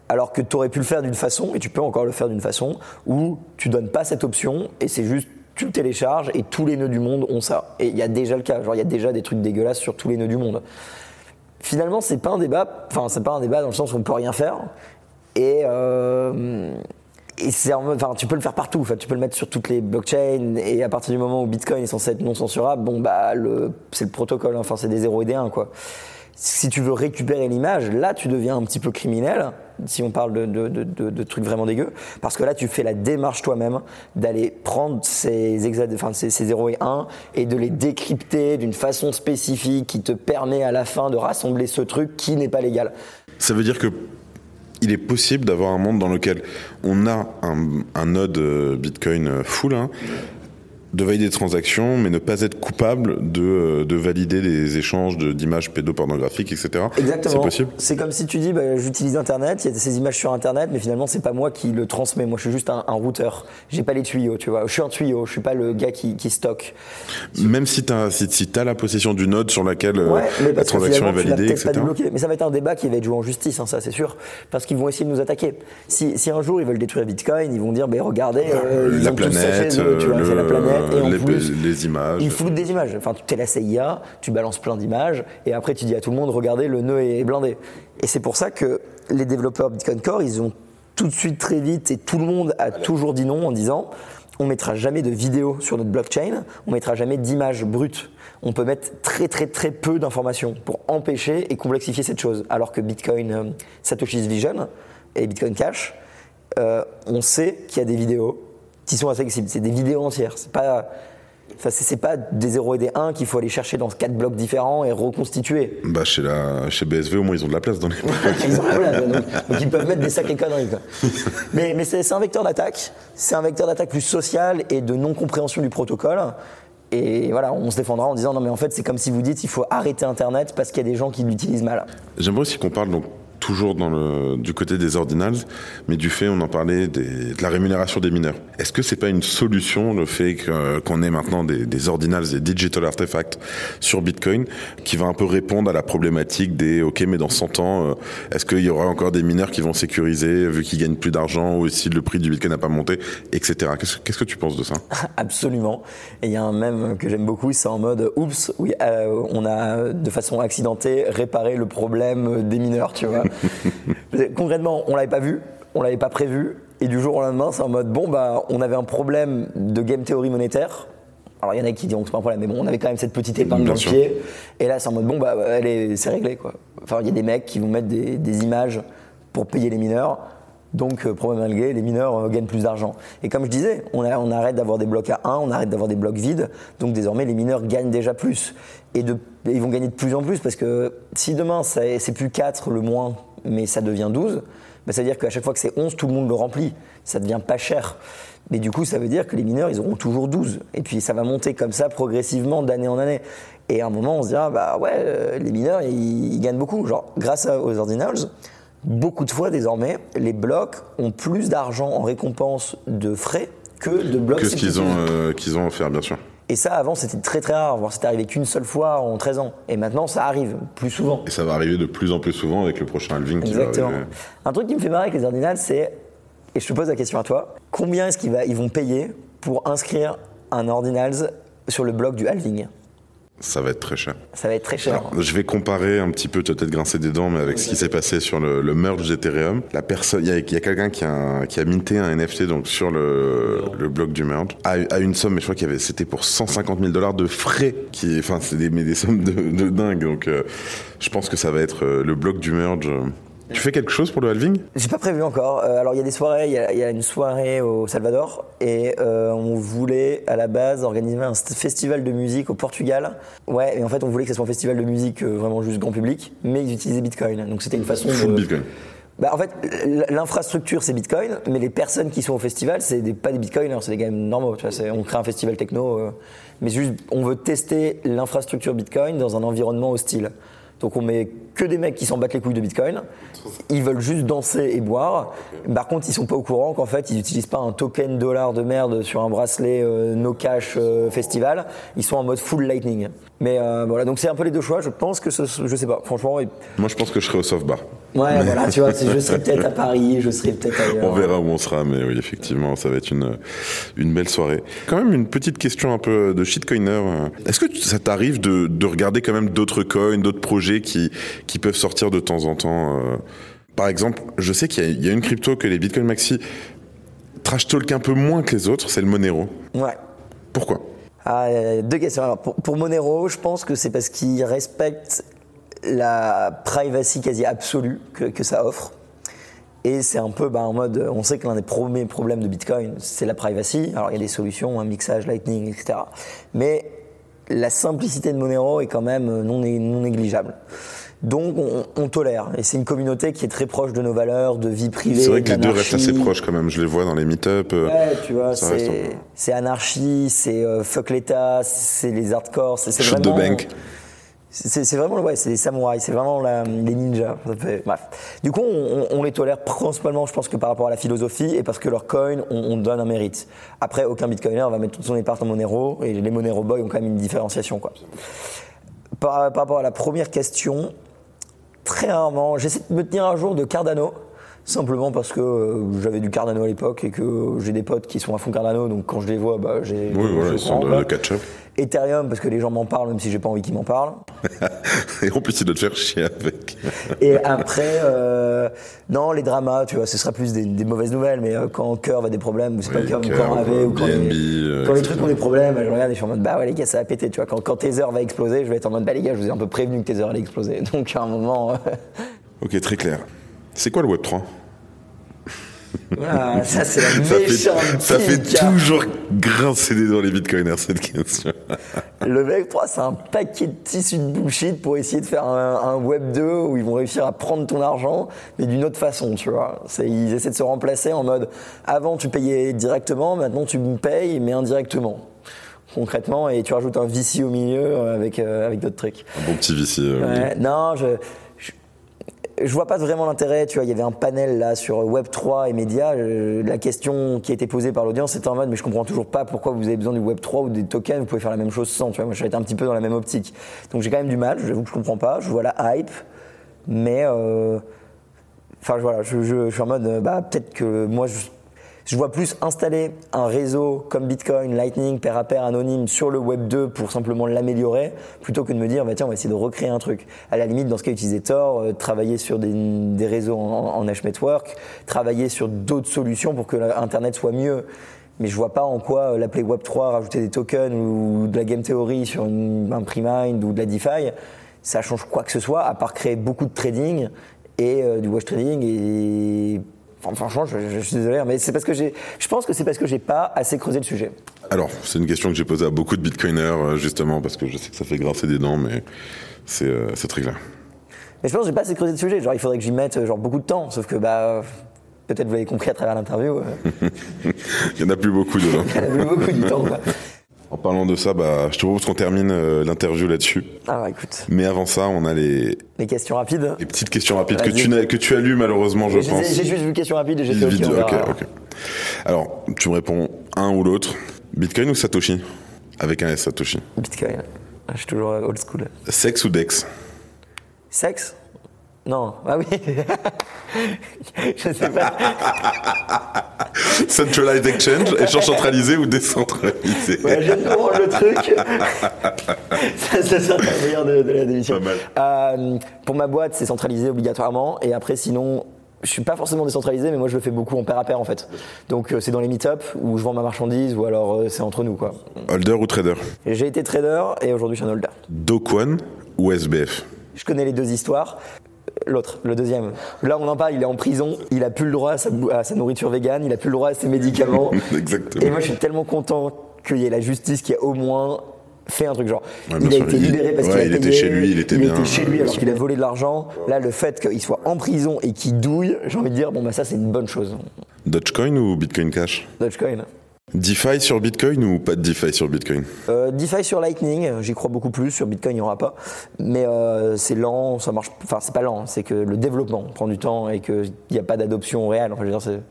Alors que tu aurais pu le faire d'une façon, et tu peux encore le faire d'une façon, où tu donnes pas cette option et c'est juste tu le télécharges et tous les nœuds du monde ont ça. Et il y a déjà le cas, genre il y a déjà des trucs dégueulasses sur tous les nœuds du monde. Finalement, c'est pas un débat, enfin c'est pas un débat dans le sens où on peut rien faire. Et, euh, et c'est enfin tu peux le faire partout, enfin, tu peux le mettre sur toutes les blockchains et à partir du moment où Bitcoin est censé être non censurable, bon bah c'est le protocole, enfin c'est des 0 et des 1 quoi. Si tu veux récupérer l'image, là tu deviens un petit peu criminel, si on parle de, trucs vraiment dégueux, parce que là tu fais la démarche toi-même d'aller prendre ces, exa- enfin, ces, ces 0 et 1 et de les décrypter d'une façon spécifique qui te permet à la fin de rassembler ce truc qui n'est pas légal. Ça veut dire que il est possible d'avoir un monde dans lequel on a un, un node euh, Bitcoin euh, full, hein, de valider des transactions, mais ne pas être coupable de, euh, de valider des échanges de- d'images pédopornographiques, etc. Exactement. C'est possible? C'est comme si tu dis, bah, j'utilise Internet, il y a ces images sur Internet, mais finalement c'est pas moi qui le transmets. Moi, je suis juste un, un routeur. J'ai pas les tuyaux, tu vois. Je suis un tuyau. Je suis pas le gars qui, qui stocke. Même si tu as, si, si la possession du node sur laquelle euh, Ouais, mais la transaction est tu validée, pas etc. débloqué. Mais ça va être un débat qui va être joué en justice, hein, ça c'est sûr, parce qu'ils vont essayer de nous attaquer. Si, si un jour ils veulent détruire Bitcoin, ils vont dire, ben regardez, euh, ils la ont planète, eux, tu vois, le- la planète, et en les, plus, les images. Ils floutent des images. Enfin, tu es la CIA, tu balances plein d'images, et après tu dis à tout le monde, regardez, le nœud est blindé. Et c'est pour ça que les développeurs Bitcoin Core, ils ont tout de suite très vite, et tout le monde a toujours dit non en disant, on mettra jamais de vidéos sur notre blockchain, on mettra jamais d'images brutes. On peut mettre très très très peu d'informations pour empêcher et complexifier cette chose. Alors que Bitcoin euh, Satoshi's Vision et Bitcoin Cash, euh, on sait qu'il y a des vidéos qui sont accessibles. C'est des vidéos entières. C'est pas, enfin, c'est c'est pas des 0 et des 1 qu'il faut aller chercher dans quatre blocs différents et reconstituer. Bah, chez, la, chez BSV, au moins, ils ont de la place dans les Ils ont la place, donc, donc ils peuvent mettre des sacrées conneries. quoi. Mais, mais c'est c'est un vecteur d'attaque. C'est un vecteur d'attaque plus social et de non-compréhension du protocole. Et voilà, on se défendra en disant non mais en fait c'est comme si vous dites il faut arrêter Internet parce qu'il y a des gens qui l'utilisent mal. J'aimerais aussi qu'on parle donc toujours dans le, du côté des ordinals, mais du fait, on en parlait, des- de la rémunération des mineurs. Est-ce que c'est pas une solution le fait que- qu'on ait maintenant des, des ordinals, des digital artefacts sur Bitcoin, qui va un peu répondre à la problématique des OK, mais dans 100 ans, euh, est-ce qu'il y aura encore des mineurs qui vont sécuriser vu qu'ils gagnent plus d'argent ou si le prix du Bitcoin n'a pas monté, etc. Qu'est-ce qu'est-ce que tu penses de ça? Absolument. Et il y a un mème que j'aime beaucoup, c'est en mode oups, oui, euh, on a de façon accidentée réparé le problème des mineurs, tu vois. Concrètement, on l'avait pas vu, on l'avait pas prévu, et du jour au lendemain, c'est en mode bon bah, on avait un problème de game théorie monétaire. Alors il y en a qui diront que c'est pas un problème, mais bon, on avait quand même cette petite épingle dans le pied. Et là, c'est en mode bon bah, elle est, c'est réglé quoi. Enfin, il y a des mecs qui vont mettre des, des images pour payer les mineurs. Donc, euh, problème réglé, les mineurs euh, gagnent plus d'argent. Et comme je disais, on, arrête d'avoir des blocs à 1, on arrête d'avoir des blocs vides. Donc, désormais, les mineurs gagnent déjà plus. Et, ils vont gagner de plus en plus parce que si demain, c'est plus 4 le moins, mais ça devient 12, bah, ça veut dire qu'à chaque fois que c'est 11, tout le monde le remplit. Ça devient pas cher. Mais du coup, ça veut dire que les mineurs, ils auront toujours 12. Et puis, ça va monter comme ça progressivement d'année en année. Et à un moment, on se dira, bah ouais, euh, les mineurs, ils, ils gagnent beaucoup. Genre, grâce aux ordinals, beaucoup de fois désormais, les blocs ont plus d'argent en récompense de frais que de blocs Que ce qu'ils ont, euh, qu'ils ont offert, bien sûr. Et ça, avant, c'était très très rare. voire C'était arrivé qu'une seule fois en 13 ans. Et maintenant, ça arrive plus souvent. Et ça va arriver de plus en plus souvent avec le prochain halving qui va Exactement. Un truc qui me fait marrer avec les ordinals, c'est, et je te pose la question à toi, combien est-ce qu'ils ils vont payer pour inscrire un ordinals sur le bloc du halving? Ça va être très cher. Ça va être très cher. Alors, je vais comparer un petit peu, tu vas peut-être grincer des dents, mais avec ce qui s'est passé sur le, le merge d'Ethereum. La personne, il y a, quelqu'un qui a, qui a minté un NFT donc sur le, le bloc du merge à, à une somme, mais je crois qu'il y avait, c'était pour 150 000 dollars de frais, qui, enfin, c'est des, mais des sommes de, de dingue. Donc, euh, je pense que ça va être euh, le bloc du merge. Tu fais quelque chose pour le halving? J'ai pas prévu encore. Euh, alors il y a des soirées, il y a, il y a une soirée au Salvador et euh, on voulait à la base organiser un st- festival de musique au Portugal. Ouais, et en fait on voulait que ce soit un festival de musique euh, vraiment juste grand public, mais ils utilisaient Bitcoin. Donc c'était une façon Full de. Bitcoin. Bah, en fait, l'infrastructure c'est Bitcoin, mais les personnes qui sont au festival c'est des, pas des Bitcoiners, c'est des gars normaux. Tu vois, on crée un festival techno, mais juste on veut tester l'infrastructure Bitcoin dans un environnement hostile. Donc on met que des mecs qui s'en battent les couilles de Bitcoin. Ils veulent juste danser et boire. Par contre, ils sont pas au courant qu'en fait, ils n'utilisent pas un token dollar de merde sur un bracelet euh, no cash euh, festival. Ils sont en mode full lightning. Mais euh, voilà, donc c'est un peu les deux choix. Je pense que ce, je sais pas. Franchement, Moi, je pense que je serai au soft bar. ouais, voilà, tu vois, je serai peut-être à Paris, je serai peut-être ailleurs. On verra où on sera, mais oui, effectivement, ça va être une, une belle soirée. Quand même, une petite question un peu de shitcoiner. Est-ce que ça t'arrive de, de regarder quand même d'autres coins, d'autres projets qui, qui peuvent sortir de temps en temps euh. Par exemple, je sais qu'il y, a- il y a une crypto que les Bitcoin Maxi trash talk un peu moins que les autres, c'est le Monero. Ouais. Pourquoi? Ah, euh, deux questions. Alors, pour, pour Monero, je pense que c'est parce qu'il respecte la privacy quasi absolue que, que ça offre. Et c'est un peu bah, en mode, on sait que l'un des premiers problèmes de Bitcoin, c'est la privacy. Alors il y a des solutions, un mixage, Lightning, etc. Mais la simplicité de Monero est quand même non, né- non négligeable. Donc on, on tolère. Et c'est une communauté qui est très proche de nos valeurs, de vie privée. C'est vrai que les deux restent assez proches quand même. Je les vois dans les meet-up. euh, Ouais, tu vois, c'est anarchie, c'est euh, fuck l'État, c'est les hardcore, c'est vraiment. bank. C'est vraiment, ouais, c'est les samouraïs, c'est vraiment la- les ninjas. Bref. Du coup, on, on les tolère principalement, je pense que par rapport à la philosophie et parce que leur coin, on, on donne un mérite. Après, aucun bitcoiner va mettre toute son épargne en Monero et les Monero boys ont quand même une différenciation, quoi. Par, par rapport à la première question, très rarement, j'essaie de me tenir un jour de Cardano. Simplement parce que euh, j'avais du Cardano à l'époque et que j'ai des potes qui sont à fond Cardano, donc quand je les vois, bah, j'ai. Oui, voilà, ils sont de catch-up. Ethereum parce que les gens m'en parlent même si j'ai pas envie qu'ils m'en parlent. Et en plus, il doit te faire chier avec. Et après, euh, non, les dramas, tu vois, ce sera plus des, des mauvaises nouvelles, mais euh, quand Curve a des problèmes, ou c'est pas Curve, quand AV, ou quand, BNB, les, euh, quand les etc. trucs ont des problèmes, je regarde et je suis en mode, bah ouais, les gars, ça va péter, tu vois. Quand, quand Tether va exploser, je vais être en mode, bah les gars, je vous ai un peu prévenu que Tether allait exploser. Donc à un moment, Ok, très clair. C'est quoi le Web 3 ça c'est la Ça fait, ça fait toujours grincer des dents les bitcoiners cette question. Le 3, c'est un paquet de tissus de bullshit pour essayer de faire un, un Web 2 où ils vont réussir à prendre ton argent, mais d'une autre façon, tu vois. Ils essaient de se remplacer en mode avant tu payais directement, maintenant tu me payes, mais indirectement. Concrètement, et tu rajoutes un VC au milieu euh, avec, euh, avec d'autres trucs. Un bon petit vici. euh, oui. Non, je, je, vois pas vraiment l'intérêt. Tu vois, il y avait un panel là sur Web 3 et médias. Euh, La question qui a été posée par l'audience, c'était en mode, mais je comprends toujours pas pourquoi vous avez besoin du Web 3 ou des tokens. Vous pouvez faire la même chose sans. Tu vois, moi, été un petit peu dans la même optique. Donc j'ai quand même du mal. J'avoue que je comprends pas. Je vois la hype, mais euh, Enfin voilà, je, suis en mode, euh, bah, peut-être que moi, je vois plus installer un réseau comme Bitcoin, Lightning, pair à pair, anonyme sur le Web 2 pour simplement l'améliorer, plutôt que de me dire, bah, tiens, on va essayer de recréer un truc. À la limite, dans ce cas, utiliser Tor, euh, travailler sur des, réseaux en, en Hash Network, travailler sur d'autres solutions pour que la- Internet soit mieux. Mais je vois pas en quoi euh, l'appeler Web3, rajouter des tokens ou de la game theory sur une, un pre-mind ou de la DeFi, ça change quoi que ce soit, à part créer beaucoup de trading et euh, du wash trading et enfin, franchement je, suis désolé mais c'est parce que j'ai je pense que c'est parce que j'ai pas assez creusé le sujet Alors, c'est une question que j'ai posée à beaucoup de bitcoiners, euh, justement, parce que je sais que ça fait grincer des dents, mais c'est euh, très clair. mais je pense que j'ai pas assez creusé le sujet genre il faudrait que j'y mette euh, genre beaucoup de temps sauf que bah peut-être vous l'avez compris à travers l'interview euh, Il y en a plus beaucoup dedans. elle a eu beaucoup du temps quoi. En parlant de ça, bah, je te propose qu'on termine euh, l'interview là-dessus. ah bah écoute Mais avant ça, on a les, les questions rapides les petites questions rapides que tu, que tu as lues malheureusement, je pense. j'ai juste vu questions rapides et j'ai fait ok, ok, verra. ok. Alors, tu me réponds un ou l'autre. Bitcoin ou Satoshi? Avec un S, Satoshi. Bitcoin Ah, je suis toujours euh, old school Sexe ou Dex? Sexe non ah oui je sais pas Centralized Exchange, échange centralisé ou décentralisé Ouais, j'aime vraiment le truc. ça, ça sera le meilleur de, de la démission. Pas mal. Euh, pour ma boîte, c'est centralisé obligatoirement. Et après, sinon, je suis pas forcément décentralisé, mais moi, je le fais beaucoup en pair à pair, en fait. Donc, euh, c'est dans les meet-up où je vends ma marchandise ou alors euh, c'est entre nous, quoi. Holder ou trader? J'ai été trader et aujourd'hui, je suis un holder. Doquan ou SBF Je connais les deux histoires. L'autre, le deuxième. Là, on en parle, il est en prison, il a plus le droit à sa, bou- à sa nourriture végane, il a plus le droit à ses médicaments. Exactement. Et moi, je suis tellement content qu'il y ait la justice qui a au moins fait un truc genre. Ouais, il a sûr. été Il- libéré parce ouais, qu'il a il était chez lui, il était bien, chez lui bien alors qu'il a volé de l'argent. Là, le fait qu'il soit en prison et qu'il douille, j'ai envie de dire, bon, bah ça, c'est une bonne chose. Dogecoin ou Bitcoin Cash? Dogecoin. DeFi sur Bitcoin ou pas de DeFi sur Bitcoin? Euh, DeFi sur Lightning, j'y crois beaucoup plus. Sur Bitcoin, il n'y aura pas. Mais euh, c'est lent, ça marche. Enfin, c'est pas lent, c'est que le développement prend du temps et qu'il n'y a pas d'adoption réelle. Enfin, je veux dire, c'est-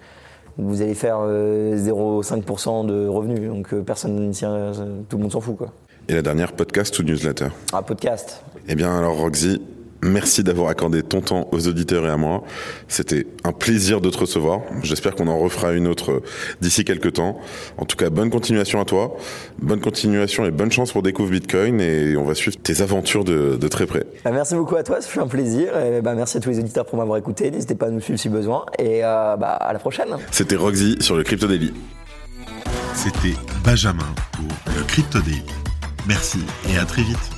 vous allez faire euh, 0,5% de revenus, donc euh, personne euh, tout le monde s'en fout, quoi. Et la dernière, podcast ou newsletter? Un podcast. Eh bien alors Roxy, merci d'avoir accordé ton temps aux auditeurs et à moi. C'était un plaisir de te recevoir. J'espère qu'on en refera une autre euh, d'ici quelques temps. En tout cas, bonne continuation à toi. Bonne continuation et bonne chance pour Découvre Bitcoin et on va suivre tes aventures de, de très près. Bah, merci beaucoup à toi, ça fait un plaisir. Et, bah, merci à tous les auditeurs pour m'avoir écouté. N'hésitez pas à nous suivre si besoin. Et euh, bah, à la prochaine. C'était Roxy sur le Crypto Daily. C'était Benjamin pour le Crypto Daily. Merci et à très vite.